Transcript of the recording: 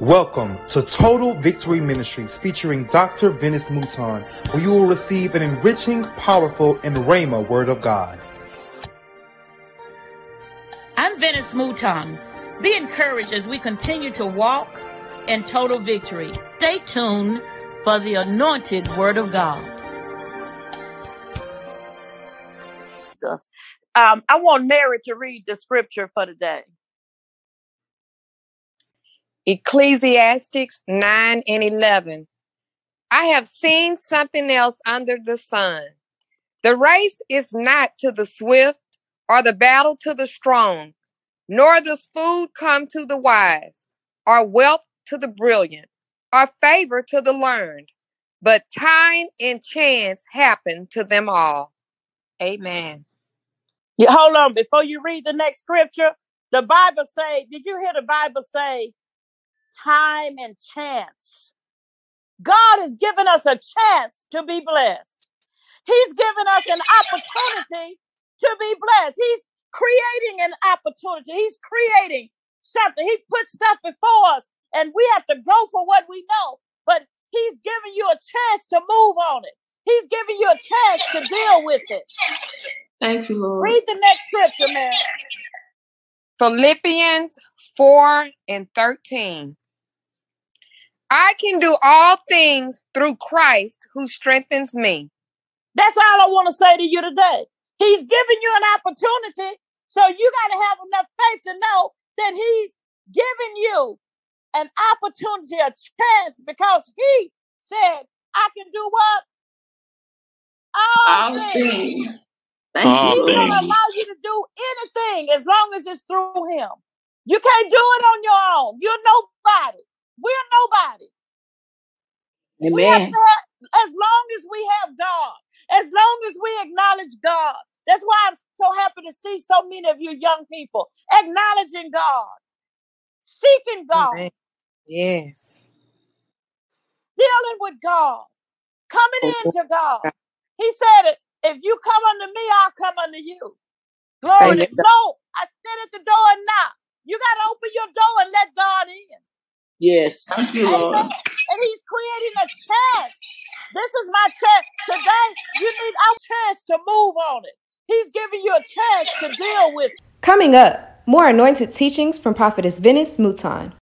Welcome to Total Victory Ministries featuring Dr. Venice Mouton, where you will receive an enriching, powerful, and Rhema word of God. I'm Venice Mouton. Be encouraged as we continue to walk in total victory. Stay tuned for the anointed word of God. Jesus. Um, I want Mary to read the scripture for today. Ecclesiastics 9 and 11. I have seen something else under the sun. The race is not to the swift or the battle to the strong, nor does food come to the wise, or wealth to the brilliant, or favor to the learned, but time and chance happen to them all. Amen. Yeah, hold on. Before you read the next scripture, the Bible say, did you hear the Bible say time and chance? God has given us a chance to be blessed. He's given us an opportunity to be blessed. He's creating an opportunity. He's creating something. He put stuff before us and we have to go for what we know. But he's giving you a chance to move on it. He's giving you a chance to deal with it. Thank you, Lord. Read the next scripture, man. Philippians 4 and 13. I can do all things through Christ who strengthens me. That's all I want to say to you today. He's giving you an opportunity, so you got to have enough faith to know that He's giving you an opportunity, a chance, because He said, I can do what? All, All things. things. Thank All He's going to allow you to do anything as long as it's through Him. You can't do it on your own. You're nobody. We're nobody. Amen. have, as long as we have God, as long as we acknowledge God. That's why I'm so happy to see so many of you young people acknowledging God, seeking God, Amen. Yes. dealing with God, coming into God. God. He said it. If you come unto me, I'll come unto you. Glory Amen. to no. I stand at the door and knock. You gotta open your door and let God in. Yes. Thank you, Amen. Lord. And he's creating a chance. This is my chance. Today, you need our chance to move on it. He's giving you a chance to deal with it. Coming up, more anointed teachings from Prophetess Venice Mouton.